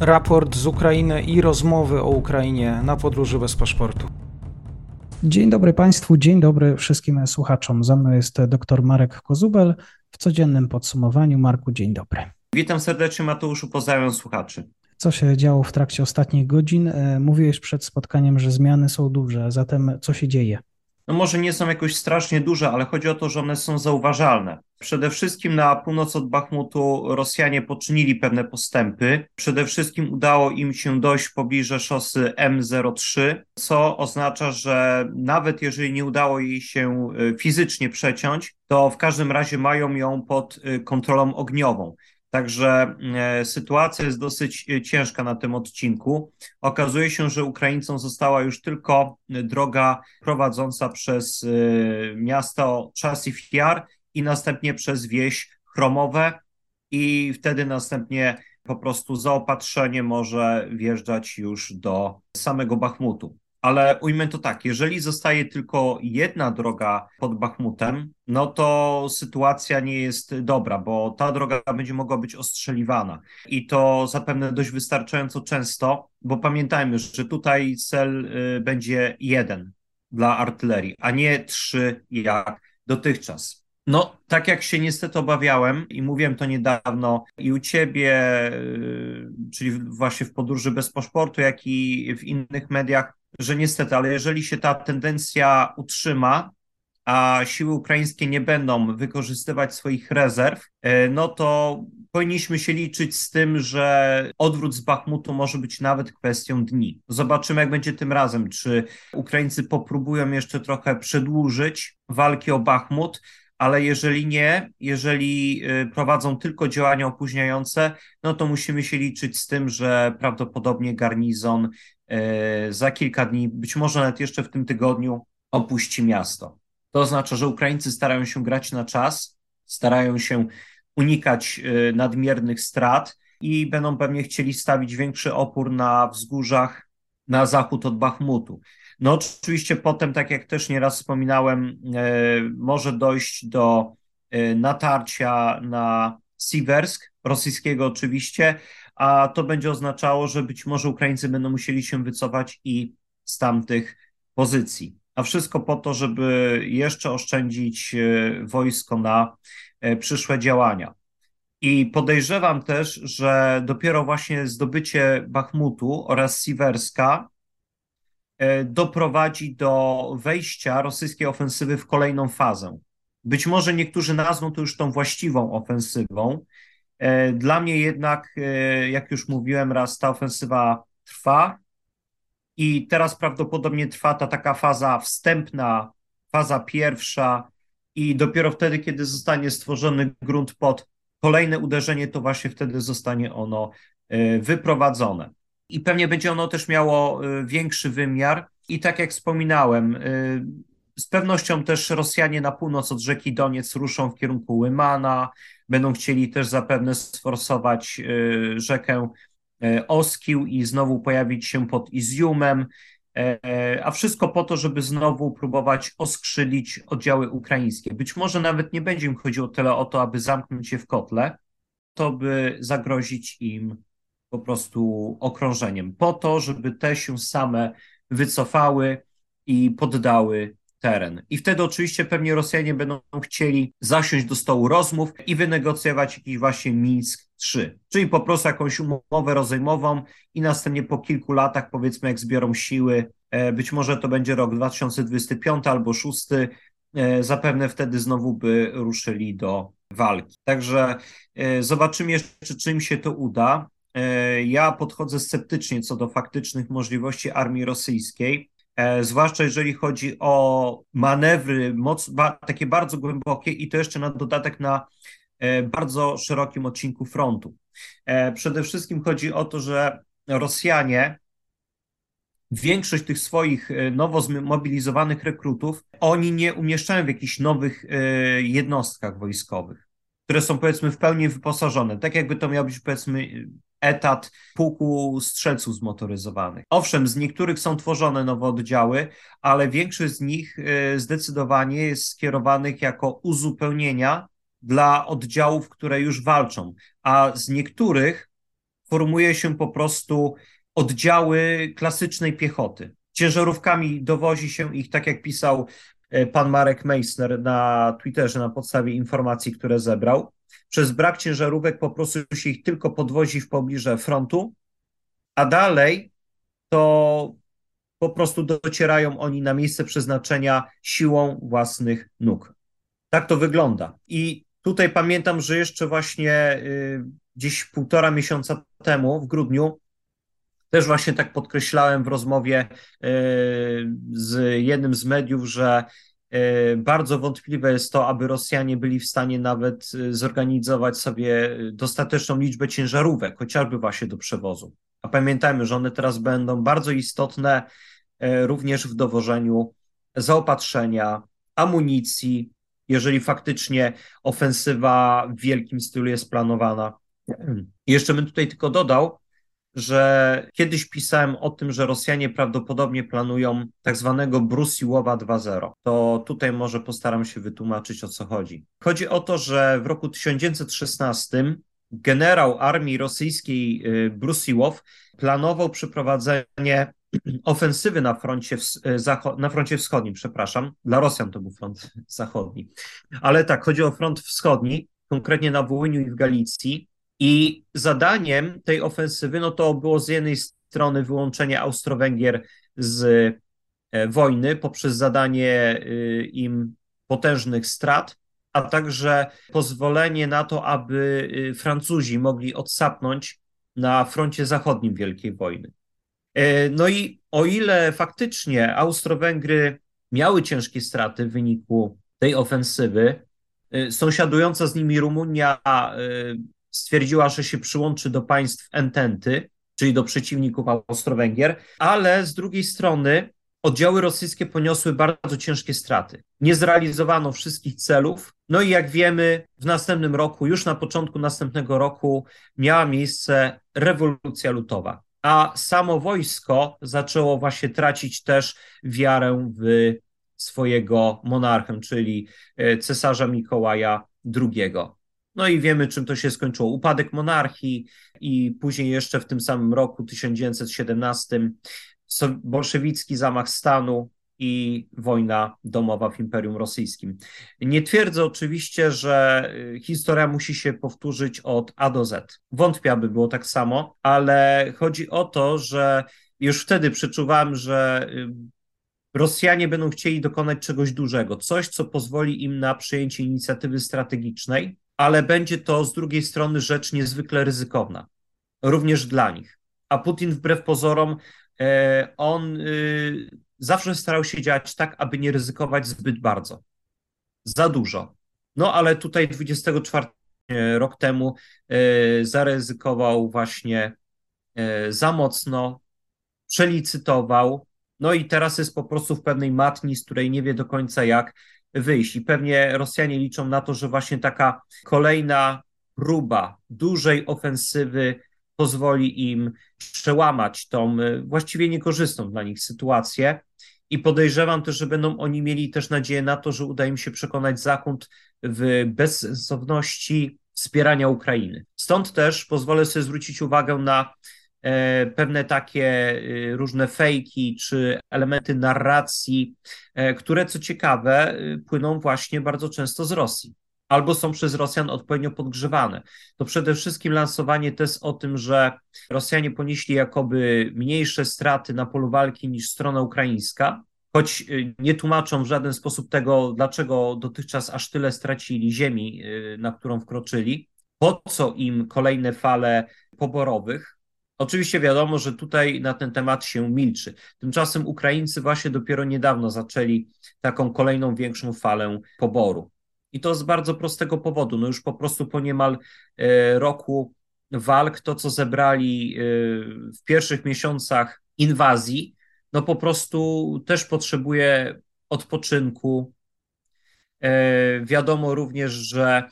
raport z Ukrainy i rozmowy o Ukrainie na podróży bez paszportu. Dzień dobry Państwu, dzień dobry wszystkim słuchaczom. Ze mną jest dr Marek Kozubel w codziennym podsumowaniu. Marku, dzień dobry. Witam serdecznie Mateuszu, pozdrawiam słuchaczy. Co się działo w trakcie ostatnich godzin? E, mówiłeś przed spotkaniem, że zmiany są duże, zatem co się dzieje? No może nie są jakoś strasznie duże, ale chodzi o to, że one są zauważalne. Przede wszystkim na północ od Bachmutu Rosjanie poczynili pewne postępy. Przede wszystkim udało im się dojść pobliże szosy M03, co oznacza, że nawet jeżeli nie udało jej się y, fizycznie przeciąć, to w każdym razie mają ją pod y, kontrolą ogniową. Także e, sytuacja jest dosyć e, ciężka na tym odcinku. Okazuje się, że Ukraińcom została już tylko droga prowadząca przez e, miasto Czasif Jar i następnie przez wieś Chromowe i wtedy następnie po prostu zaopatrzenie może wjeżdżać już do samego Bachmutu. Ale ujmę to tak, jeżeli zostaje tylko jedna droga pod Bachmutem, no to sytuacja nie jest dobra, bo ta droga będzie mogła być ostrzeliwana i to zapewne dość wystarczająco często, bo pamiętajmy, że tutaj cel y, będzie jeden dla artylerii, a nie trzy jak dotychczas. No, tak jak się niestety obawiałem i mówiłem to niedawno i u ciebie, y, czyli właśnie w podróży bez paszportu, jak i w innych mediach, że niestety, ale jeżeli się ta tendencja utrzyma, a siły ukraińskie nie będą wykorzystywać swoich rezerw, e, no to powinniśmy się liczyć z tym, że odwrót z Bachmutu może być nawet kwestią dni. Zobaczymy, jak będzie tym razem. Czy Ukraińcy popróbują jeszcze trochę przedłużyć walki o Bachmut, ale jeżeli nie, jeżeli e, prowadzą tylko działania opóźniające, no to musimy się liczyć z tym, że prawdopodobnie garnizon za kilka dni, być może nawet jeszcze w tym tygodniu, opuści miasto. To oznacza, że Ukraińcy starają się grać na czas, starają się unikać e, nadmiernych strat i będą pewnie chcieli stawić większy opór na wzgórzach na zachód od Bachmutu. No oczywiście potem, tak jak też nieraz wspominałem, e, może dojść do natarcia na Siwersk, rosyjskiego oczywiście, a to będzie oznaczało, że być może Ukraińcy będą musieli się wycofać i z tamtych pozycji. A wszystko po to, żeby jeszcze oszczędzić e, wojsko na e, przyszłe działania. I podejrzewam też, że dopiero właśnie zdobycie Bachmutu oraz Siwerska e, doprowadzi do wejścia rosyjskiej ofensywy w kolejną fazę. Być może niektórzy nazwą to już tą właściwą ofensywą, dla mnie jednak, e, jak już mówiłem raz, ta ofensywa trwa i teraz prawdopodobnie trwa ta taka faza wstępna, faza pierwsza i dopiero wtedy, kiedy zostanie stworzony grunt pod kolejne uderzenie, to właśnie wtedy zostanie ono e, wyprowadzone. I pewnie będzie ono też miało większy wymiar. I tak jak wspominałem, z pewnością też Rosjanie na północ od rzeki Doniec ruszą w kierunku Łymana, będą chcieli też zapewne sforsować y, rzekę y, Oskił i znowu pojawić się pod Izjumem, e, a wszystko po to, żeby znowu próbować oskrzylić oddziały ukraińskie. Być może nawet nie będzie im chodziło tyle o to, aby zamknąć je w kotle, to by zagrozić im po prostu okrążeniem, po to, żeby te się same wycofały i poddały teren. I wtedy oczywiście pewnie Rosjanie będą chcieli zasiąść do stołu rozmów i wynegocjować jakiś właśnie Mińsk 3, czyli po prostu jakąś umowę rozejmową i następnie po kilku latach, powiedzmy, jak zbiorą siły, e, być może to będzie rok 2025 albo 6, e, zapewne wtedy znowu by ruszyli do walki. Także e, zobaczymy jeszcze, czy im się to uda. Ja podchodzę sceptycznie co do faktycznych możliwości armii rosyjskiej. E, zwłaszcza jeżeli chodzi o manewry moc, ba, takie bardzo głębokie i to jeszcze na dodatek na e, bardzo szerokim odcinku frontu. E, przede wszystkim chodzi o to, że Rosjanie większość tych swoich nowo zmobilizowanych rekrutów, oni nie umieszczają w jakichś nowych jednostkach wojskowych, które są powiedzmy w pełni wyposażone. Tak jakby to miał być powiedzmy etat pułku strzelców zmotoryzowanych. Owszem, z niektórych są tworzone nowe oddziały, ale większość z nich y, zdecydowanie jest skierowanych jako uzupełnienia dla oddziałów, które już walczą, a z niektórych formuje się po prostu oddziały klasycznej piechoty. Ciężarówkami dowozi się ich, tak jak pisał e, pan Marek Meissner na Twitterze na podstawie informacji, które zebrał. Przez brak ciężarówek po prostu się ich tylko podwozi w pobliże frontu, a dalej to po prostu docierają oni na miejsce przeznaczenia siłą własnych nóg. Tak to wygląda. I tutaj pamiętam, że jeszcze właśnie y, gdzieś półtora miesiąca temu, w grudniu, też właśnie tak podkreślałem w rozmowie y, z jednym z mediów, że bardzo wątpliwe jest to, aby Rosjanie byli w stanie nawet zorganizować sobie dostateczną liczbę ciężarówek, chociażby właśnie do przewozu. A pamiętajmy, że one teraz będą bardzo istotne również w dowożeniu zaopatrzenia, amunicji, jeżeli faktycznie ofensywa w wielkim stylu jest planowana. Jeszcze bym tutaj tylko dodał, że kiedyś pisałem o tym, że Rosjanie prawdopodobnie planują tak zwanego Brusiłowa 2.0. To tutaj może postaram się wytłumaczyć o co chodzi. Chodzi o to, że w roku 1916 generał armii rosyjskiej y, Brusiłow planował przeprowadzenie ofensywy na froncie, e, na froncie wschodnim, przepraszam. Dla Rosjan to był front zachodni. Ale tak, chodzi o front wschodni, konkretnie na Wołyniu i w Galicji. I zadaniem tej ofensywy, no to było z jednej strony wyłączenie Austro-Węgier z e, wojny poprzez zadanie y, im potężnych strat, a także pozwolenie na to, aby y, Francuzi mogli odsapnąć na froncie zachodnim Wielkiej Wojny. E, no i o ile faktycznie Austro-Węgry miały ciężkie straty w wyniku tej ofensywy, e, sąsiadująca z nimi Rumunia stwierdziła, że się przyłączy do państw ententy, czyli do przeciwników Austro-Węgier, ale z drugiej strony oddziały rosyjskie poniosły bardzo ciężkie straty. Nie zrealizowano wszystkich celów. No i jak wiemy, w następnym roku, już na początku następnego roku, miała miejsce rewolucja lutowa a samo wojsko zaczęło właśnie tracić też wiarę w swojego monarchę, czyli e, cesarza Mikołaja II. No i wiemy, czym to się skończyło. Upadek monarchii i później jeszcze w tym samym roku, 1917, bolszewicki zamach stanu, i wojna domowa w Imperium Rosyjskim. Nie twierdzę oczywiście, że y, historia musi się powtórzyć od A do Z. Wątpię, aby było tak samo, ale chodzi o to, że już wtedy przeczuwałem, że y, Rosjanie będą chcieli dokonać czegoś dużego, coś, co pozwoli im na przejęcie inicjatywy strategicznej, ale będzie to z drugiej strony rzecz niezwykle ryzykowna, również dla nich. A Putin wbrew pozorom, e, on y, zawsze starał się działać tak, aby nie ryzykować zbyt bardzo. Za dużo. No ale tutaj 24 rok temu e, zaryzykował właśnie e, za mocno, przelicytował, no i teraz jest po prostu w pewnej matni, z której nie wie do końca jak wyjść. I pewnie Rosjanie liczą na to, że właśnie taka kolejna próba dużej ofensywy pozwoli im przełamać tą e, właściwie niekorzystną dla nich sytuację. I podejrzewam też, że będą oni mieli też nadzieję na to, że uda im się przekonać Zachód w bezsensowności wspierania Ukrainy. Stąd też pozwolę sobie zwrócić uwagę na pewne takie e, różne fejki czy elementy narracji, które co ciekawe płyną właśnie bardzo często z Rosji albo są przez Rosjan odpowiednio podgrzewane. To przede wszystkim lansowanie tez o tym, że Rosjanie ponieśli jakoby mniejsze straty na polu walki niż strona ukraińska, choć y, nie tłumaczą w żaden sposób tego, dlaczego dotychczas aż tyle stracili ziemi, y, na którą wkroczyli, po co im kolejne fale poborowych. Oczywiście wiadomo, że tutaj na ten temat się milczy. Tymczasem Ukraińcy właśnie dopiero niedawno zaczęli taką kolejną większą falę poboru. I to z bardzo prostego powodu. No już po prostu po niemal e, roku walk, to co zebrali e, w pierwszych miesiącach inwazji, no po prostu też potrzebuje odpoczynku. E, wiadomo również, że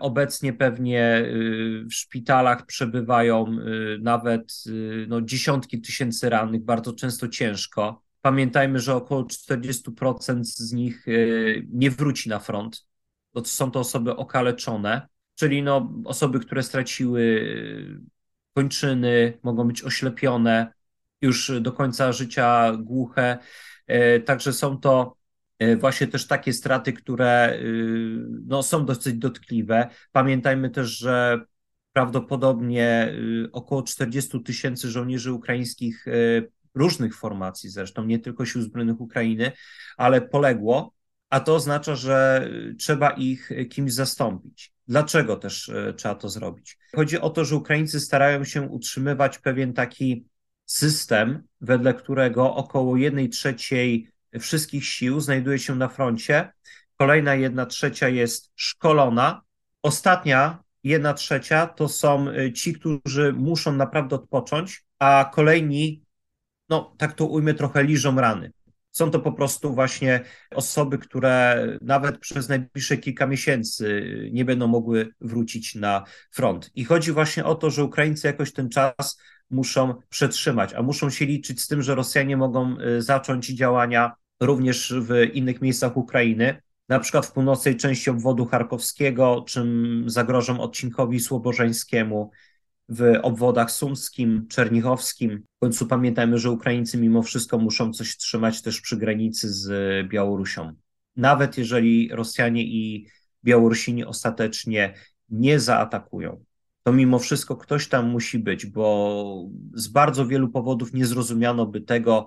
obecnie pewnie w szpitalach przebywają nawet no, dziesiątki tysięcy rannych, bardzo często ciężko. Pamiętajmy, że około 40% z nich nie wróci na front to są to osoby okaleczone, czyli no, osoby, które straciły kończyny, mogą być oślepione, już do końca życia głuche. Także są to właśnie też takie straty, które no, są dosyć dotkliwe. Pamiętajmy też, że prawdopodobnie około 40 tysięcy żołnierzy ukraińskich różnych formacji zresztą, nie tylko Sił Zbrojnych Ukrainy, ale poległo, a to oznacza, że trzeba ich kimś zastąpić. Dlaczego też e, trzeba to zrobić? Chodzi o to, że Ukraińcy starają się utrzymywać pewien taki system, wedle którego około 1 trzeciej wszystkich sił znajduje się na froncie, kolejna 1 trzecia jest szkolona, ostatnia 1 trzecia to są e, ci, którzy muszą naprawdę odpocząć, a kolejni no tak to ujmę, trochę liżą rany. Są to po prostu właśnie osoby, które nawet przez najbliższe kilka miesięcy nie będą mogły wrócić na front. I chodzi właśnie o to, że Ukraińcy jakoś ten czas muszą przetrzymać, a muszą się liczyć z tym, że Rosjanie mogą y, zacząć działania również w innych miejscach Ukrainy, na przykład w północnej części obwodu charkowskiego, czym zagrożą odcinkowi słobożeńskiemu, w obwodach sumskim, czernichowskim. W końcu pamiętajmy, że Ukraińcy mimo wszystko muszą coś trzymać też przy granicy z Białorusią. Nawet jeżeli Rosjanie i Białorusini ostatecznie nie zaatakują, to mimo wszystko ktoś tam musi być, bo z bardzo wielu powodów nie zrozumiano by tego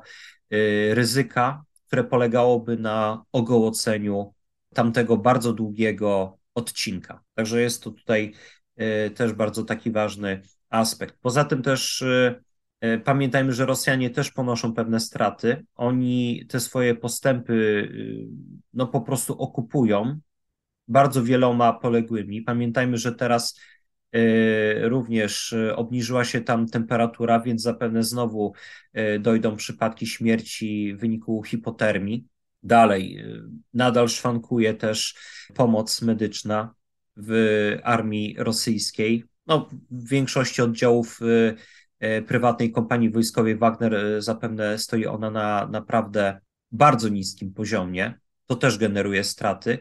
y, ryzyka, które polegałoby na ogołoceniu tamtego bardzo długiego odcinka. Także jest to tutaj Y, też bardzo taki ważny aspekt. Poza tym też y, y, pamiętajmy, że Rosjanie też ponoszą pewne straty. Oni te swoje postępy no po prostu okupują bardzo wieloma poległymi. Pamiętajmy, że teraz również obniżyła się tam temperatura, więc zapewne znowu dojdą przypadki śmierci w wyniku hipotermii. Dalej, nadal szwankuje też pomoc medyczna w armii rosyjskiej. No, w większości oddziałów y, y, prywatnej kompanii wojskowej Wagner y, zapewne stoi ona na naprawdę bardzo niskim poziomie. To też generuje straty.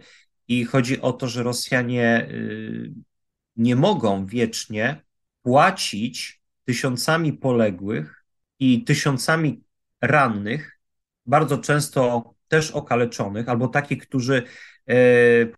I chodzi o to, że Rosjanie nie mogą wiecznie płacić tysiącami poległych i tysiącami rannych, bardzo często też okaleczonych, albo takich, którzy E,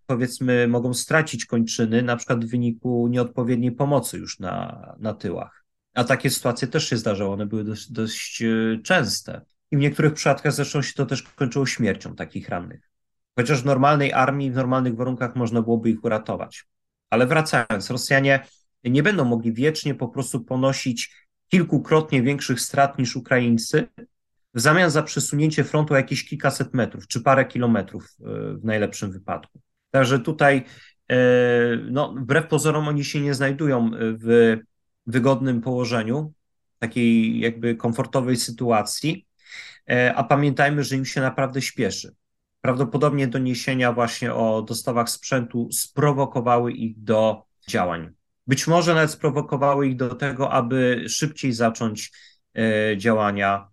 powiedzmy mogą stracić kończyny, na przykład w wyniku nieodpowiedniej pomocy już na, na tyłach. A takie sytuacje też się zdarzały, one były dość, dość e, częste. I w niektórych przypadkach zresztą się to też kończyło śmiercią takich rannych. Chociaż w normalnej armii, w normalnych warunkach można byłoby ich uratować. Ale wracając, Rosjanie nie będą mogli wiecznie po prostu ponosić kilkukrotnie większych strat niż Ukraińcy, w zamian za przesunięcie frontu jakieś kilkaset metrów, czy parę kilometrów e, w najlepszym wypadku. Także tutaj, e, no, wbrew pozorom, oni się nie znajdują w wygodnym położeniu, takiej jakby komfortowej sytuacji, e, a pamiętajmy, że im się naprawdę śpieszy. Prawdopodobnie doniesienia właśnie o dostawach sprzętu sprowokowały ich do działań. Być może nawet sprowokowały ich do tego, aby szybciej zacząć działania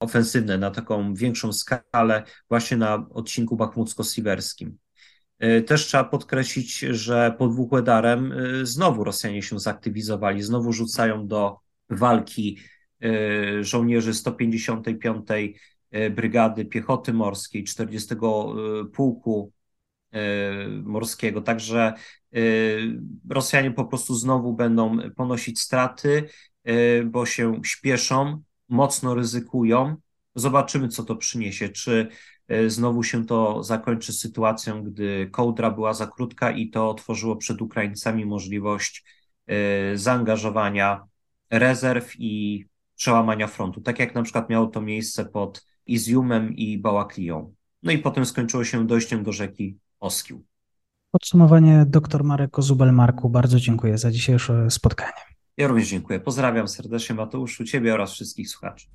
ofensywne na taką większą skalę właśnie na odcinku bachmucko-siwerskim. E, też trzeba podkreślić, że pod Wuchłedarem e, znowu Rosjanie się zaktywizowali, znowu rzucają do walki e, żołnierzy 155. Brygady Piechoty Morskiej, 40. Pułku Morskiego. Także Rosjanie po prostu znowu będą ponosić straty, bo się śpieszą, mocno ryzykują. Zobaczymy, co to przyniesie. Czy e, znowu się to zakończy sytuacją, gdy kołdra była za krótka i to otworzyło przed Ukraińcami możliwość e, zaangażowania rezerw i przełamania frontu, tak jak na przykład miało to miejsce pod Izjumem i Bałakliją. No i potem skończyło się dojściem do rzeki Oskił. Podsumowanie dr Marek Kozubel-Marku. Bardzo dziękuję za dzisiejsze spotkanie. Ja również dziękuję. Pozdrawiam serdecznie Mateuszu, Ciebie oraz wszystkich słuchaczy.